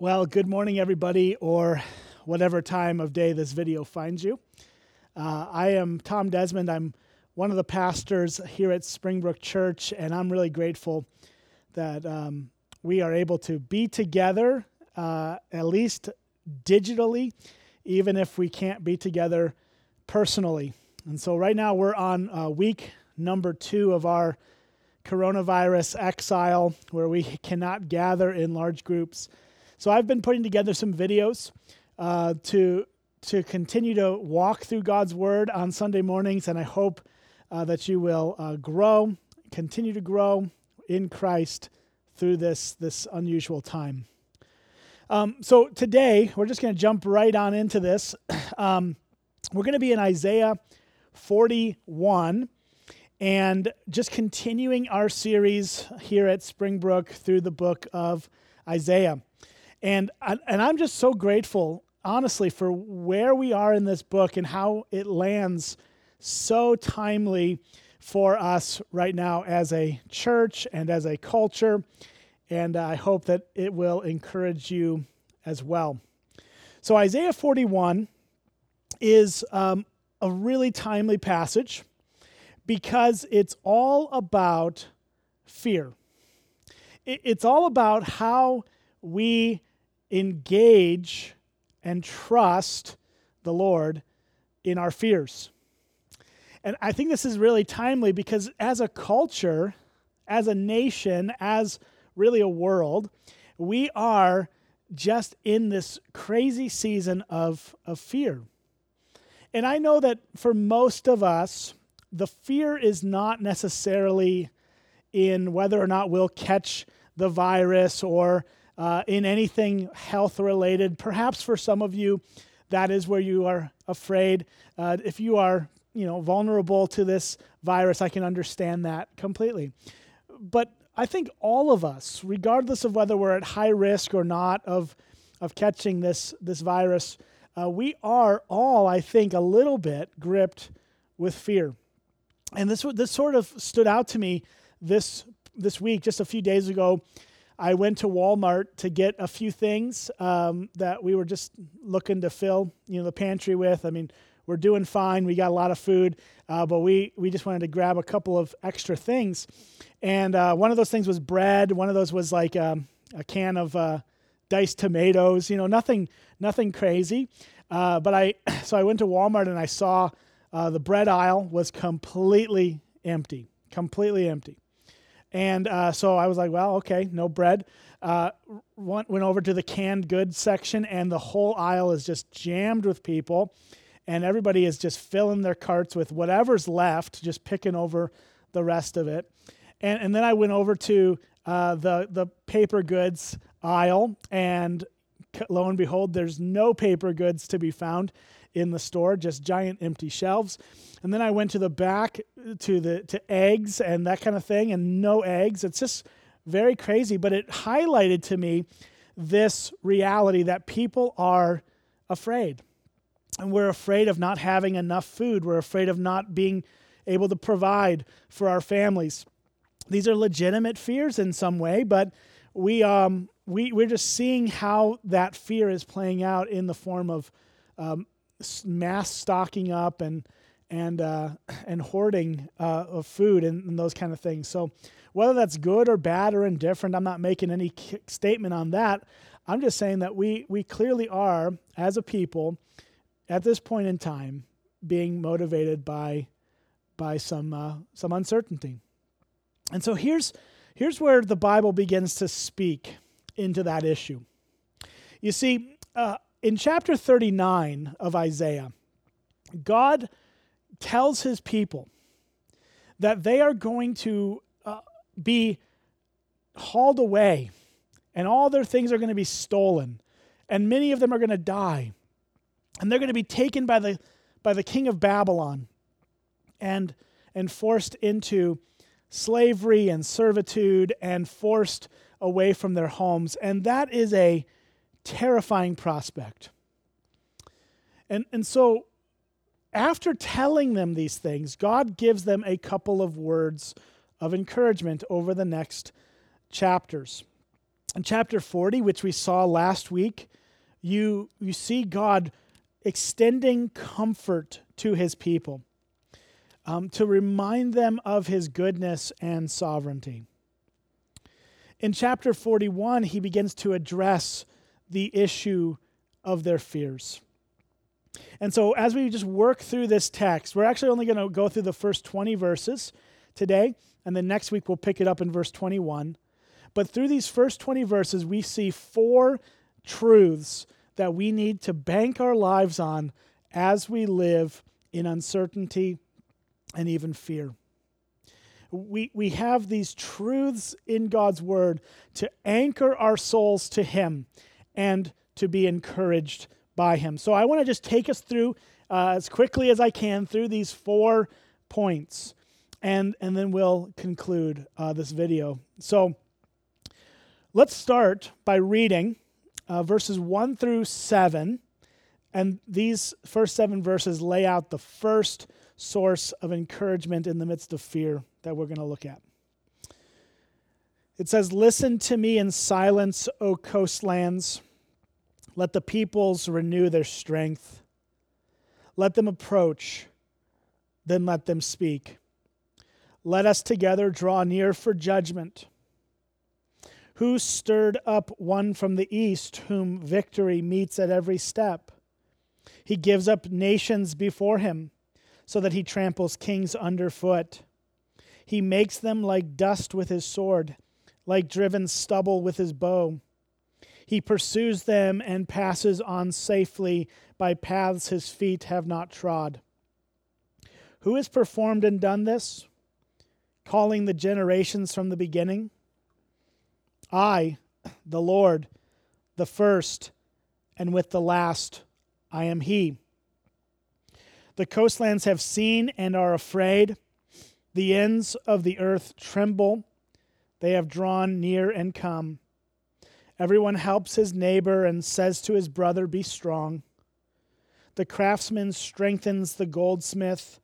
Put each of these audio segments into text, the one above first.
Well, good morning, everybody, or whatever time of day this video finds you. Uh, I am Tom Desmond. I'm one of the pastors here at Springbrook Church, and I'm really grateful that um, we are able to be together, uh, at least digitally, even if we can't be together personally. And so, right now, we're on uh, week number two of our coronavirus exile, where we cannot gather in large groups. So I've been putting together some videos uh, to to continue to walk through God's Word on Sunday mornings, and I hope uh, that you will uh, grow, continue to grow in Christ through this this unusual time. Um, so today we're just going to jump right on into this. Um, we're going to be in Isaiah 41 and just continuing our series here at Springbrook through the book of Isaiah. And, and I'm just so grateful, honestly, for where we are in this book and how it lands so timely for us right now as a church and as a culture. And I hope that it will encourage you as well. So, Isaiah 41 is um, a really timely passage because it's all about fear. It's all about how we engage and trust the Lord in our fears. And I think this is really timely because as a culture, as a nation, as really a world, we are just in this crazy season of, of fear. And I know that for most of us, the fear is not necessarily in whether or not we'll catch the virus or uh, in anything health related. Perhaps for some of you, that is where you are afraid. Uh, if you are, you know, vulnerable to this virus, I can understand that completely. But I think all of us, regardless of whether we're at high risk or not of of catching this this virus, uh, we are all, I think, a little bit gripped with fear. And this this sort of stood out to me this this week, just a few days ago. I went to Walmart to get a few things um, that we were just looking to fill, you know, the pantry with. I mean, we're doing fine. We got a lot of food, uh, but we we just wanted to grab a couple of extra things. And uh, one of those things was bread. One of those was like um, a can of uh, diced tomatoes. You know, nothing nothing crazy. Uh, but I so I went to Walmart and I saw uh, the bread aisle was completely empty, completely empty. And uh, so I was like, well, okay, no bread. Uh, went, over to the canned goods section, and the whole aisle is just jammed with people. And everybody is just filling their carts with whatever's left, just picking over the rest of it. And, and then I went over to uh, the, the paper goods aisle, and lo and behold, there's no paper goods to be found in the store, just giant empty shelves. And then I went to the back to the to eggs and that kind of thing, and no eggs. It's just very crazy, but it highlighted to me this reality that people are afraid. And we're afraid of not having enough food. We're afraid of not being able to provide for our families. These are legitimate fears in some way, but we, um, we, we're just seeing how that fear is playing out in the form of um, mass stocking up and and uh, and hoarding uh, of food and, and, those kind of things. So whether that's good or bad or indifferent, I'm not making any statement on that. I'm just saying that we we clearly are as a people at this point in time being motivated by by some uh, some uncertainty. And so here's here's where the Bible begins to speak into that issue. You see, uh, in chapter 39 of Isaiah, God tells his people that they are going to uh, be hauled away and all their things are going to be stolen and many of them are going to die. And they're going to be taken by the by the king of Babylon and and forced into slavery and servitude and forced away from their homes. And that is a terrifying prospect. And, and so, after telling them these things, God gives them a couple of words of encouragement over the next chapters. In chapter 40, which we saw last week, you, you see God extending comfort to his people um, to remind them of his goodness and sovereignty. In chapter 41, he begins to address the issue of their fears. And so, as we just work through this text, we're actually only going to go through the first 20 verses today, and then next week we'll pick it up in verse 21. But through these first 20 verses, we see four truths that we need to bank our lives on as we live in uncertainty and even fear. We, we have these truths in God's word to anchor our souls to Him and to be encouraged by Him. So I want to just take us through uh, as quickly as I can through these four points, and, and then we'll conclude uh, this video. So let's start by reading uh, verses 1 through 7. And these first seven verses lay out the first source of encouragement in the midst of fear that we're going to look at. It says, Listen to me in silence, O coastlands. Let the peoples renew their strength. Let them approach, then let them speak. Let us together draw near for judgment. Who stirred up one from the east, whom victory meets at every step? He gives up nations before him, so that he tramples kings underfoot. He makes them like dust with his sword, like driven stubble with his bow. He pursues them and passes on safely by paths his feet have not trod. Who has performed and done this, calling the generations from the beginning? I, the Lord, the first, and with the last, I am He. The coastlands have seen and are afraid. The ends of the earth tremble. They have drawn near and come. Everyone helps his neighbor and says to his brother, Be strong. The craftsman strengthens the goldsmith,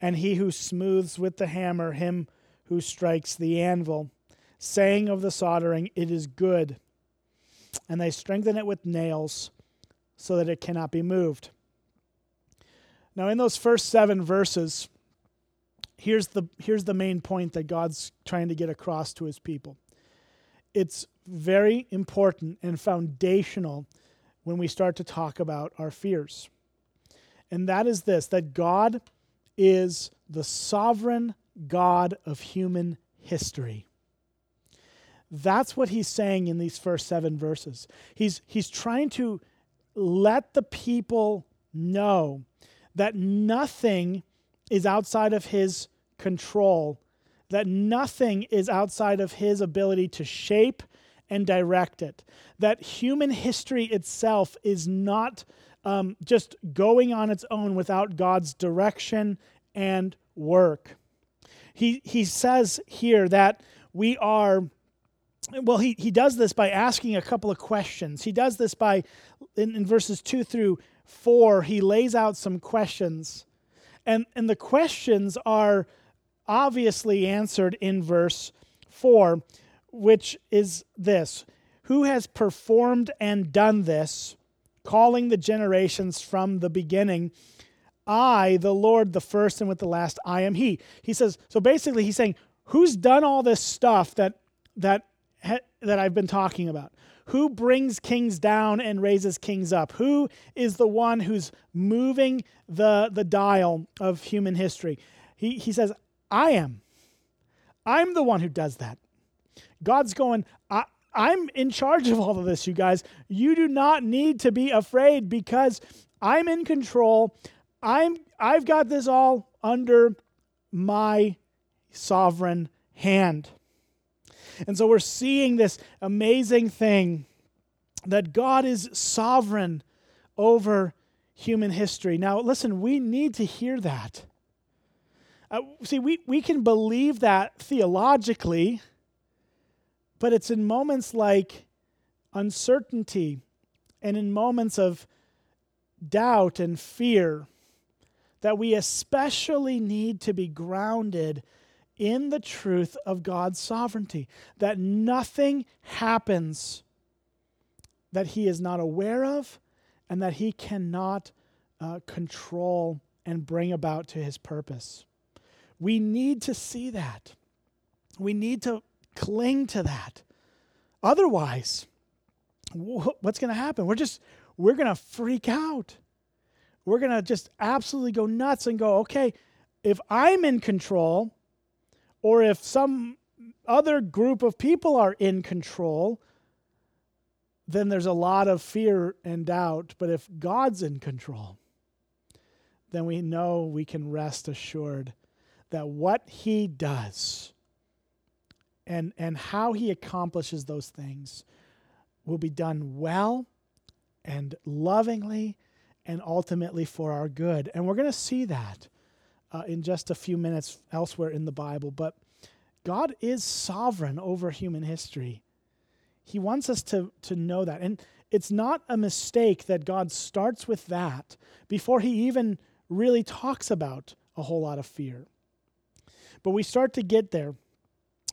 and he who smooths with the hammer him who strikes the anvil saying of the soldering, It is good. And they strengthen it with nails so that it cannot be moved. Now, in those first seven verses, here's the, here's the main point that God's trying to get across to his people. It's very important and foundational when we start to talk about our fears. And that is this that God is the sovereign God of human history. That's what he's saying in these first seven verses. He's, he's trying to let the people know that nothing is outside of his control, that nothing is outside of his ability to shape and direct it, that human history itself is not um, just going on its own without God's direction and work. He, he says here that we are well, he, he does this by asking a couple of questions. He does this by, in, in verses 2 through 4, he lays out some questions. And, and the questions are obviously answered in verse 4, which is this Who has performed and done this, calling the generations from the beginning? I, the Lord, the first, and with the last, I am He. He says, so basically, he's saying, Who's done all this stuff that, that that I've been talking about. Who brings kings down and raises kings up? Who is the one who's moving the, the dial of human history? He, he says, I am. I'm the one who does that. God's going, I, I'm in charge of all of this, you guys. You do not need to be afraid because I'm in control. I'm I've got this all under my sovereign hand. And so we're seeing this amazing thing that God is sovereign over human history. Now, listen, we need to hear that. Uh, see, we, we can believe that theologically, but it's in moments like uncertainty and in moments of doubt and fear that we especially need to be grounded in the truth of God's sovereignty, that nothing happens that he is not aware of and that he cannot uh, control and bring about to his purpose. We need to see that. We need to cling to that. Otherwise, what's going to happen? We're just, we're going to freak out. We're going to just absolutely go nuts and go, okay, if I'm in control, or if some other group of people are in control, then there's a lot of fear and doubt. But if God's in control, then we know we can rest assured that what He does and, and how He accomplishes those things will be done well and lovingly and ultimately for our good. And we're going to see that uh, in just a few minutes elsewhere in the Bible. But God is sovereign over human history. He wants us to, to know that. And it's not a mistake that God starts with that before he even really talks about a whole lot of fear. But we start to get there.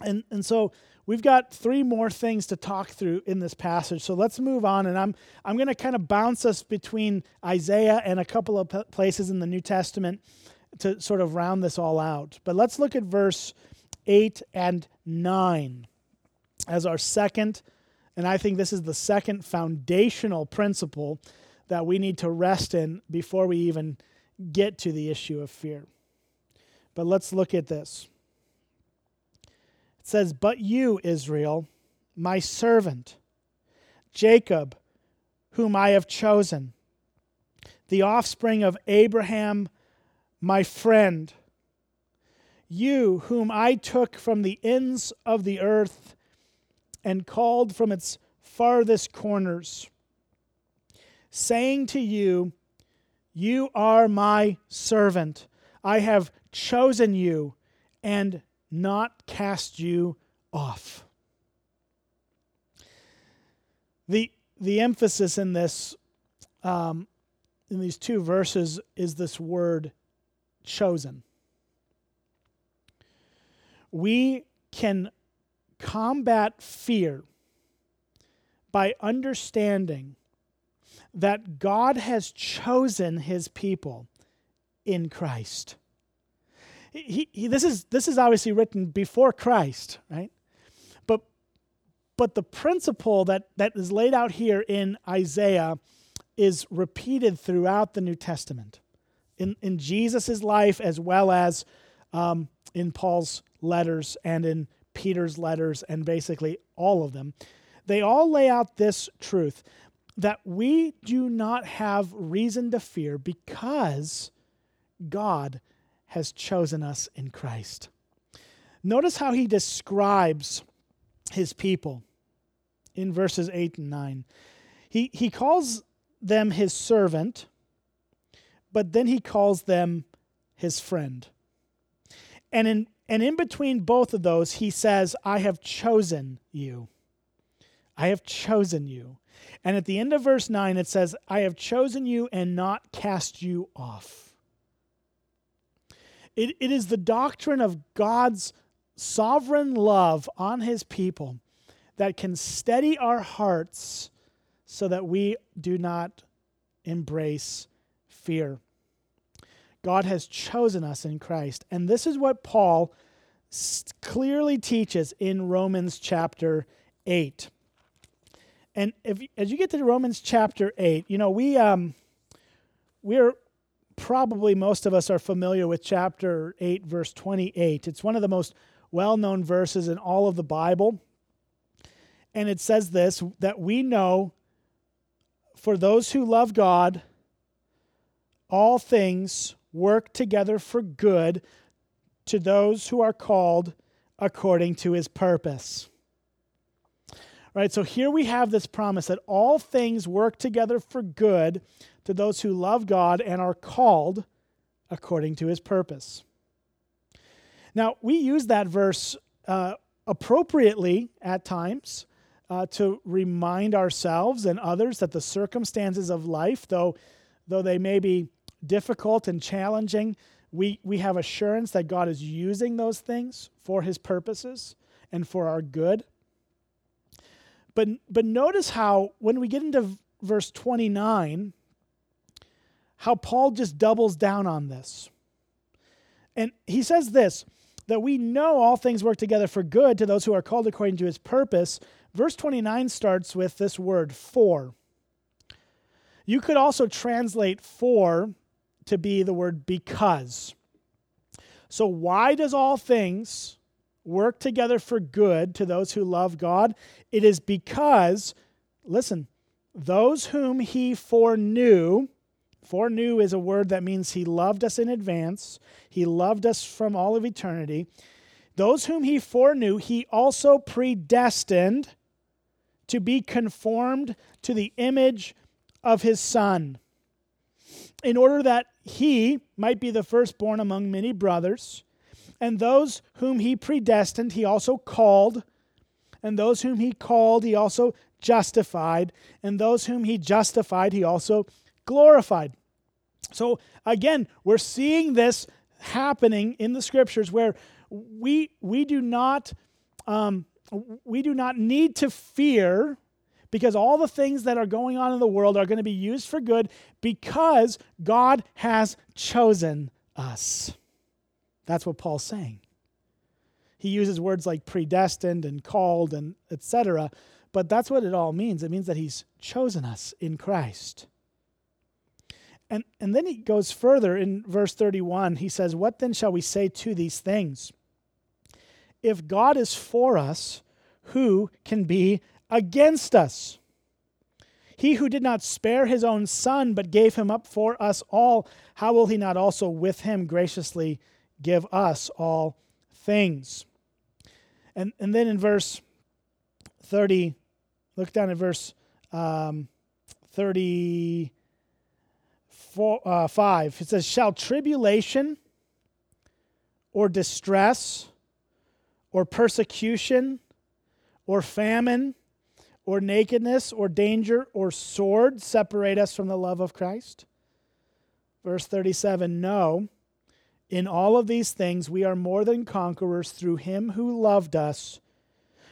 And, and so we've got three more things to talk through in this passage. So let's move on. And I'm, I'm going to kind of bounce us between Isaiah and a couple of places in the New Testament to sort of round this all out. But let's look at verse 8 and 9 as our second, and I think this is the second foundational principle that we need to rest in before we even get to the issue of fear. But let's look at this. It says, But you, Israel, my servant, Jacob, whom I have chosen, the offspring of Abraham, my friend, you whom I took from the ends of the earth and called from its farthest corners, saying to you, You are my servant. I have chosen you and not cast you off. The, the emphasis in this, um, in these two verses, is this word chosen. We can combat fear by understanding that God has chosen his people in Christ. He, this, is, this is obviously written before Christ, right? But, but the principle that, that is laid out here in Isaiah is repeated throughout the New Testament in, in Jesus' life as well as um, in Paul's letters and in Peter's letters and basically all of them. They all lay out this truth that we do not have reason to fear because God has chosen us in Christ. Notice how he describes his people in verses 8 and 9. He, he calls them his servant but then he calls them his friend. And in, and in between both of those, he says, I have chosen you. I have chosen you. And at the end of verse 9, it says, I have chosen you and not cast you off. It, it is the doctrine of God's sovereign love on his people that can steady our hearts so that we do not embrace fear. God has chosen us in Christ. And this is what Paul clearly teaches in Romans chapter 8. And if, as you get to Romans chapter 8, you know, we, um, we're probably most of us are familiar with chapter 8, verse 28. It's one of the most well known verses in all of the Bible. And it says this that we know for those who love God, all things work together for good to those who are called according to his purpose. Right, so here we have this promise that all things work together for good to those who love God and are called according to his purpose. Now, we use that verse uh, appropriately at times uh, to remind ourselves and others that the circumstances of life, though, though they may be difficult and challenging, we, we have assurance that God is using those things for his purposes and for our good. But, but notice how, when we get into verse 29, how Paul just doubles down on this. And he says this that we know all things work together for good to those who are called according to his purpose. Verse 29 starts with this word, for. You could also translate for to be the word because. So, why does all things work together for good to those who love God? It is because, listen, those whom he foreknew, foreknew is a word that means he loved us in advance, he loved us from all of eternity. Those whom he foreknew, he also predestined to be conformed to the image of his Son, in order that he might be the firstborn among many brothers. And those whom he predestined, he also called. And those whom he called, he also justified. And those whom he justified, he also glorified. So again, we're seeing this happening in the scriptures where we, we do not um, we do not need to fear because all the things that are going on in the world are going to be used for good because God has chosen us. That's what Paul's saying. He uses words like predestined and called and etc., but that's what it all means. It means that he's chosen us in Christ. And, and then he goes further in verse 31. He says, What then shall we say to these things? If God is for us, who can be against us? He who did not spare his own son, but gave him up for us all, how will he not also with him graciously give us all things? And, and then in verse 30, look down at verse um, 35. Uh, it says, Shall tribulation or distress or persecution or famine, or nakedness, or danger, or sword separate us from the love of Christ? Verse 37 No, in all of these things we are more than conquerors through him who loved us.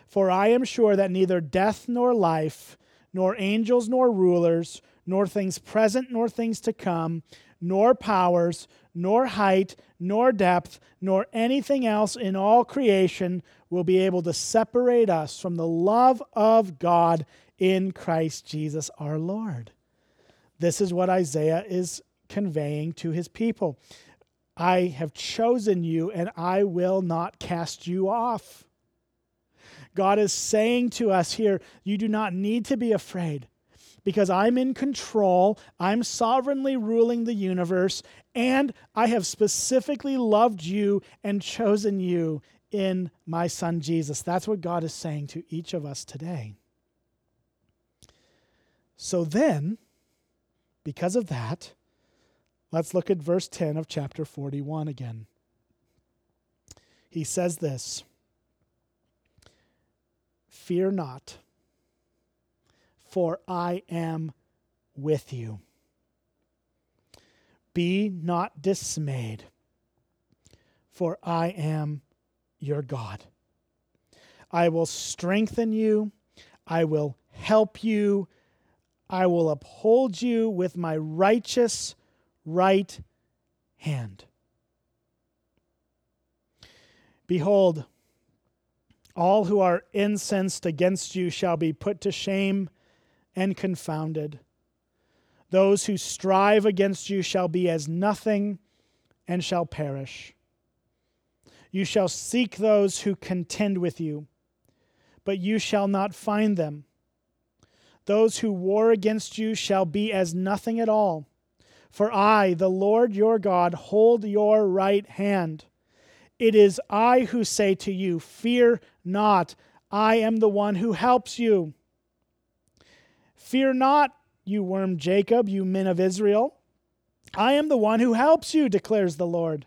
For I am sure that neither death nor life, nor angels nor rulers, nor things present nor things to come, nor powers, nor height, nor depth, nor anything else in all creation will be able to separate us from the love of God in Christ Jesus our Lord. This is what Isaiah is conveying to his people. I have chosen you and I will not cast you off. God is saying to us here, you do not need to be afraid because I'm in control, I'm sovereignly ruling the universe, and I have specifically loved you and chosen you in my son Jesus. That's what God is saying to each of us today. So then, because of that, let's look at verse 10 of chapter 41 again. He says this Fear not for I am with you. Be not dismayed, for I am your God. I will strengthen you, I will help you, I will uphold you with my righteous right hand. Behold, all who are incensed against you shall be put to shame and confounded. Those who strive against you shall be as nothing and shall perish. You shall seek those who contend with you, but you shall not find them. Those who war against you shall be as nothing at all. For I, the Lord your God, hold your right hand. It is I who say to you, Fear not, I am the one who helps you. Fear not, you worm Jacob, you men of Israel. I am the one who helps you, declares the Lord.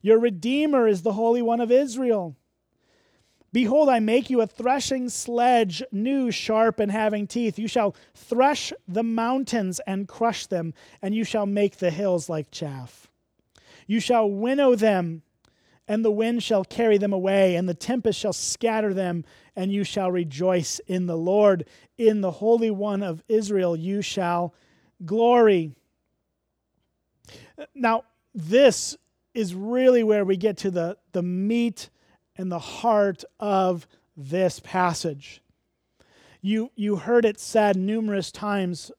Your Redeemer is the Holy One of Israel. Behold, I make you a threshing sledge, new, sharp, and having teeth. You shall thresh the mountains and crush them, and you shall make the hills like chaff. You shall winnow them, and the wind shall carry them away, and the tempest shall scatter them, and you shall rejoice in the Lord. In the Holy One of Israel you shall glory. Now, this is really where we get to the, the meat and the heart of this passage. You, you heard it said numerous times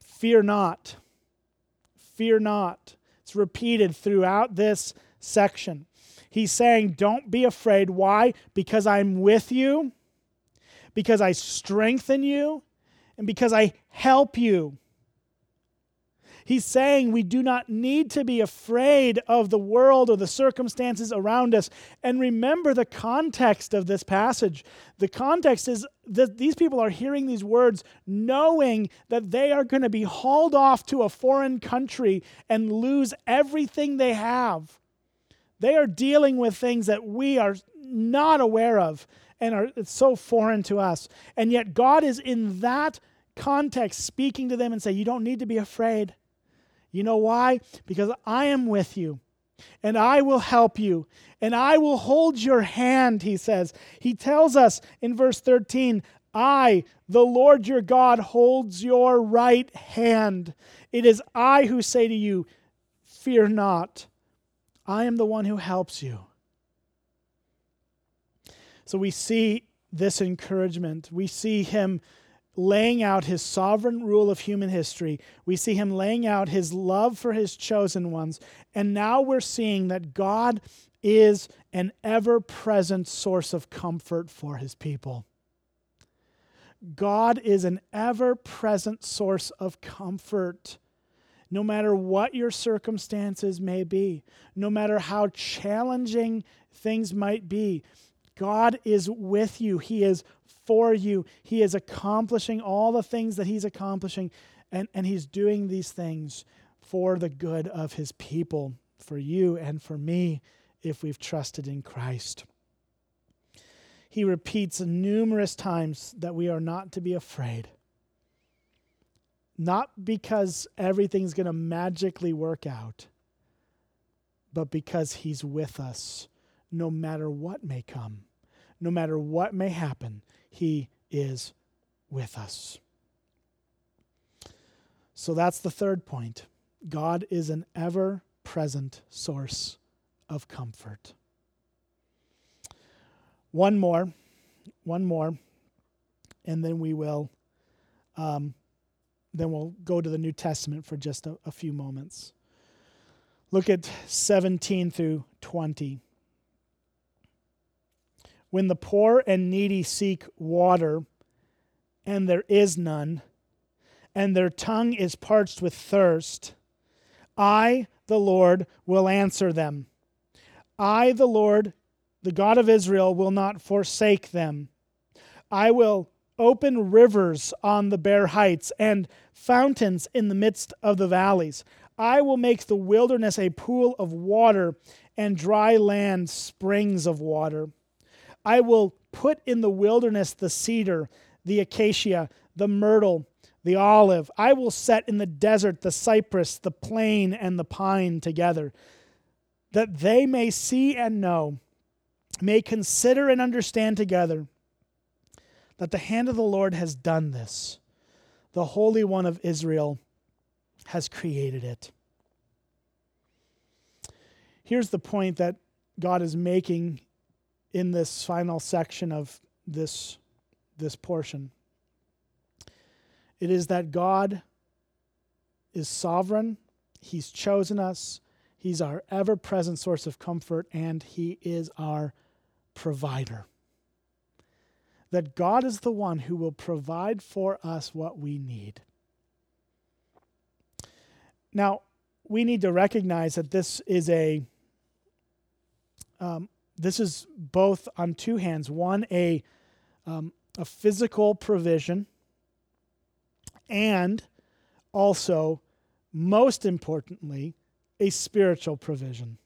fear not. Fear not. It's repeated throughout this section. He's saying, Don't be afraid. Why? Because I'm with you, because I strengthen you, and because I help you. He's saying we do not need to be afraid of the world or the circumstances around us. And remember the context of this passage. The context is that these people are hearing these words knowing that they are going to be hauled off to a foreign country and lose everything they have. They are dealing with things that we are not aware of and are it's so foreign to us. And yet God is in that context speaking to them and say you don't need to be afraid. You know why? Because I am with you and I will help you and I will hold your hand, he says. He tells us in verse 13, I, the Lord your God, holds your right hand. It is I who say to you, Fear not. I am the one who helps you. So we see this encouragement. We see him laying out his sovereign rule of human history. We see him laying out his love for his chosen ones. And now we're seeing that God is an ever present source of comfort for his people. God is an ever present source of comfort. No matter what your circumstances may be, no matter how challenging things might be, God is with you. He is for you. He is accomplishing all the things that He's accomplishing, and, and He's doing these things for the good of His people, for you and for me, if we've trusted in Christ. He repeats numerous times that we are not to be afraid. Not because everything's going to magically work out, but because He's with us no matter what may come, no matter what may happen. He is with us. So that's the third point. God is an ever present source of comfort. One more, one more, and then we will, um, then we'll go to the New Testament for just a, a few moments. Look at 17 through 20. When the poor and needy seek water, and there is none, and their tongue is parched with thirst, I, the Lord, will answer them. I, the Lord, the God of Israel, will not forsake them. I will open rivers on the bare heights and fountains in the midst of the valleys. I will make the wilderness a pool of water and dry land springs of water. I will put in the wilderness the cedar, the acacia, the myrtle, the olive. I will set in the desert the cypress, the plane, and the pine together, that they may see and know, may consider and understand together that the hand of the Lord has done this. The Holy One of Israel has created it. Here's the point that God is making in this final section of this, this portion. It is that God is sovereign, He's chosen us, He's our ever present source of comfort, and He is our provider. That God is the one who will provide for us what we need. Now, we need to recognize that this is a um, this is both on two hands one, a, um, a physical provision, and also, most importantly, a spiritual provision.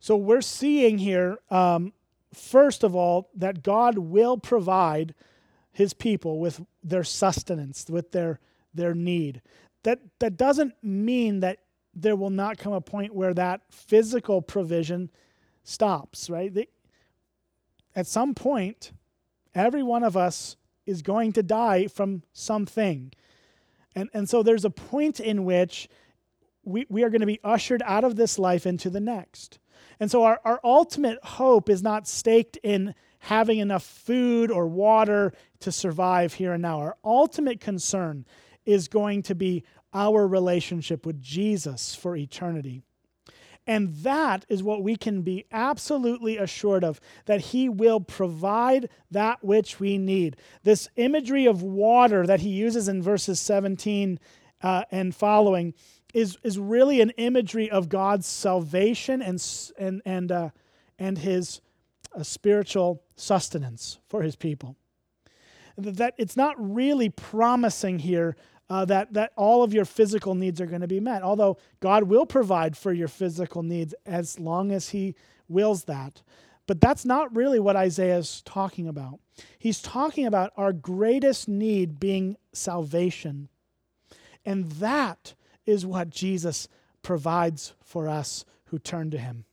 So we're seeing here, um, first of all, that God will provide his people with their sustenance, with their, their need. That, that doesn't mean that there will not come a point where that physical provision stops, right? At some point, every one of us is going to die from something. And, and so there's a point in which we, we are going to be ushered out of this life into the next. And so our, our ultimate hope is not staked in having enough food or water to survive here and now. Our ultimate concern is going to be our relationship with Jesus for eternity. And that is what we can be absolutely assured of that He will provide that which we need. This imagery of water that He uses in verses 17 uh, and following is, is really an imagery of God's salvation and, and, and, uh, and His uh, spiritual sustenance for His people. That it's not really promising here uh, that, that all of your physical needs are going to be met. Although God will provide for your physical needs as long as He wills that. But that's not really what Isaiah is talking about. He's talking about our greatest need being salvation. And that is what Jesus provides for us who turn to Him.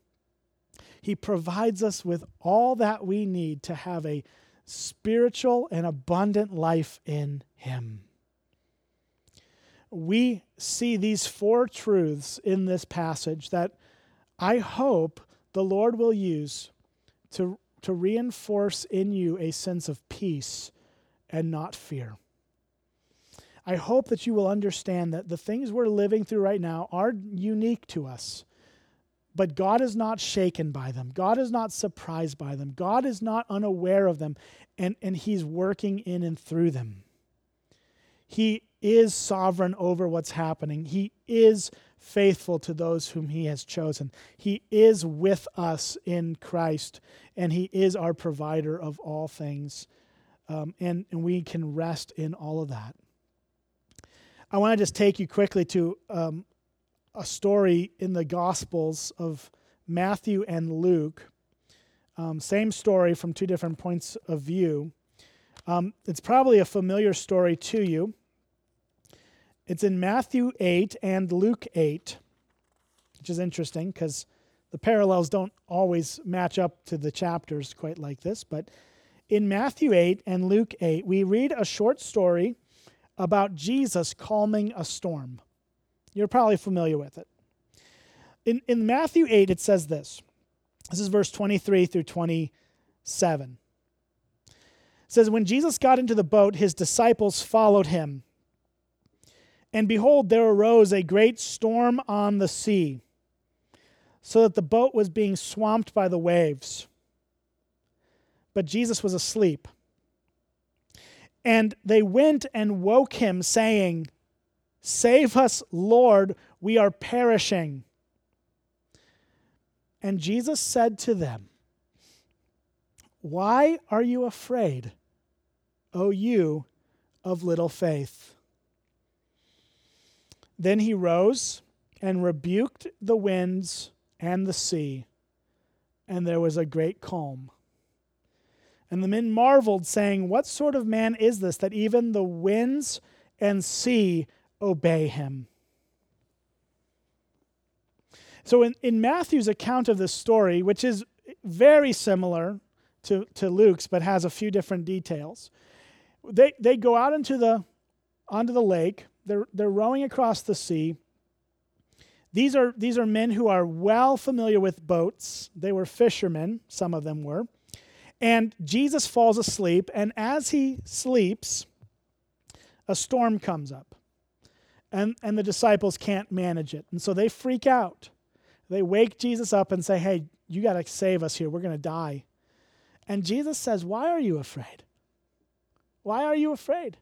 He provides us with all that we need to have a spiritual and abundant life in Him we see these four truths in this passage that I hope the Lord will use to, to reinforce in you a sense of peace and not fear. I hope that you will understand that the things we're living through right now are unique to us, but God is not shaken by them. God is not surprised by them. God is not unaware of them, and, and He's working in and through them. He is sovereign over what's happening. He is faithful to those whom he has chosen. He is with us in Christ, and he is our provider of all things. Um, and, and we can rest in all of that. I want to just take you quickly to um, a story in the Gospels of Matthew and Luke. Um, same story from two different points of view. Um, it's probably a familiar story to you. It's in Matthew 8 and Luke 8, which is interesting because the parallels don't always match up to the chapters quite like this. But in Matthew 8 and Luke 8, we read a short story about Jesus calming a storm. You're probably familiar with it. In, in Matthew 8, it says this. This is verse 23 through 27. It says, When Jesus got into the boat, his disciples followed him. And behold, there arose a great storm on the sea, so that the boat was being swamped by the waves. But Jesus was asleep. And they went and woke him, saying, Save us, Lord, we are perishing. And Jesus said to them, Why are you afraid, O you of little faith? Then he rose and rebuked the winds and the sea, and there was a great calm. And the men marveled, saying, What sort of man is this that even the winds and sea obey him? So, in, in Matthew's account of this story, which is very similar to, to Luke's but has a few different details, they, they go out into the, onto the lake they're, they're rowing across the sea. These are, these are men who are well familiar with boats. They were fishermen, some of them were. And Jesus falls asleep, and as he sleeps, a storm comes up. And, and the disciples can't manage it. And so they freak out. They wake Jesus up and say, Hey, you got to save us here. We're going to die. And Jesus says, Why are you afraid? Why are you afraid?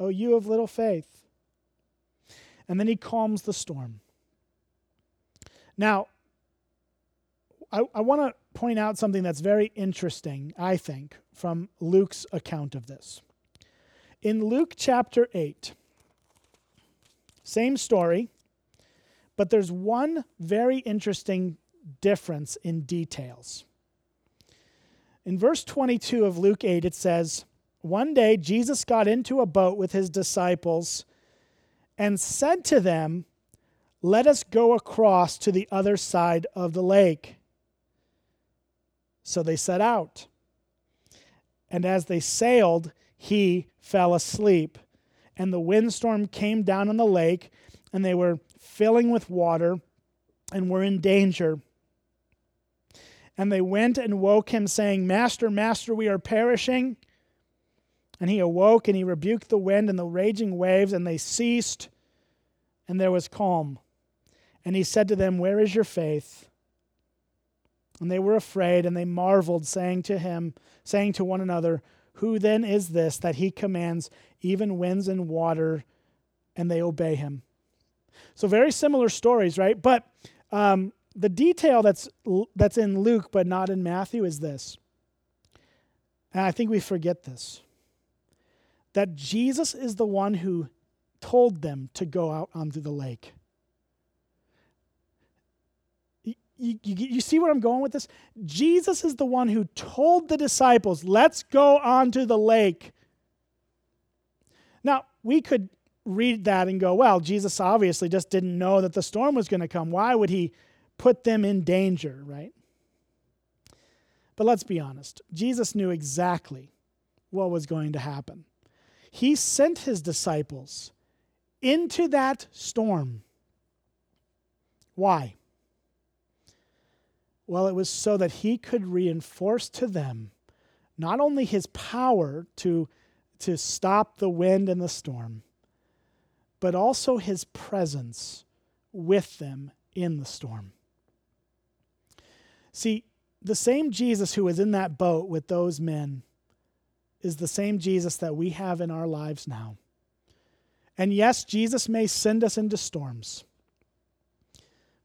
Oh, you of little faith. And then he calms the storm. Now, I, I want to point out something that's very interesting, I think, from Luke's account of this. In Luke chapter 8, same story, but there's one very interesting difference in details. In verse 22 of Luke 8, it says, one day Jesus got into a boat with his disciples and said to them, Let us go across to the other side of the lake. So they set out. And as they sailed, he fell asleep. And the windstorm came down on the lake, and they were filling with water and were in danger. And they went and woke him, saying, Master, Master, we are perishing. And he awoke and he rebuked the wind and the raging waves, and they ceased, and there was calm. And he said to them, Where is your faith? And they were afraid, and they marveled, saying to him, saying to one another, Who then is this that he commands even winds and water, and they obey him? So very similar stories, right? But um, the detail that's that's in Luke but not in Matthew is this. And I think we forget this. That Jesus is the one who told them to go out onto the lake. You, you, you, see where I'm going with this? Jesus is the one who told the disciples, let's go onto the lake. Now, we could read that and go, well, Jesus obviously just didn't know that the storm was going to come. Why would he put them in danger, right? But let's be honest. Jesus knew exactly what was going to happen. He sent his disciples into that storm. Why? Well, it was so that he could reinforce to them not only his power to, to stop the wind and the storm, but also his presence with them in the storm. See, the same Jesus who was in that boat with those men is the same Jesus that we have in our lives now. And yes, Jesus may send us into storms,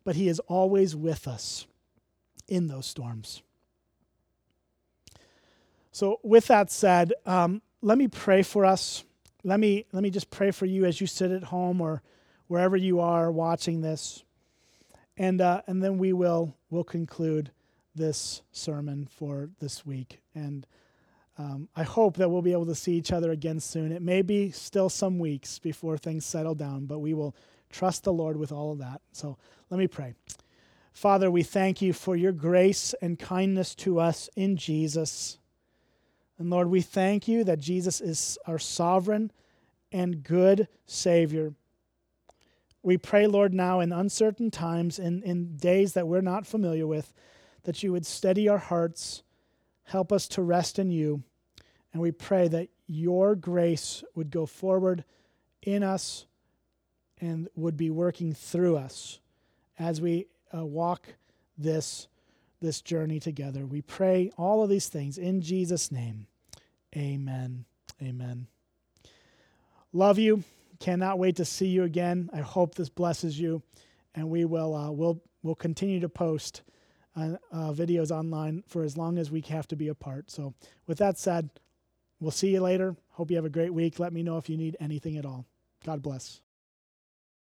but he is always with us in those storms. So, with that said, um, let me pray for us let me let me just pray for you as you sit at home or wherever you are watching this, and uh, and then we will will conclude this sermon for this week. And um, I hope that we'll be able to see each other again soon. It may be still some weeks before things settle down, but we will trust the Lord with all of that. So let me pray. Father, we thank you for your grace and kindness to us in Jesus. And Lord, we thank you that Jesus is our sovereign and good Savior. We pray, Lord, now in uncertain times, in, in days that we're not familiar with, that you would steady our hearts, help us to rest in you. And we pray that your grace would go forward in us and would be working through us as we uh, walk this this journey together. We pray all of these things in Jesus' name. Amen. Amen. Love you. Cannot wait to see you again. I hope this blesses you, and we will uh, we'll we'll continue to post uh, uh, videos online for as long as we have to be apart. So, with that said, we'll see you later. Hope you have a great week. Let me know if you need anything at all. God bless.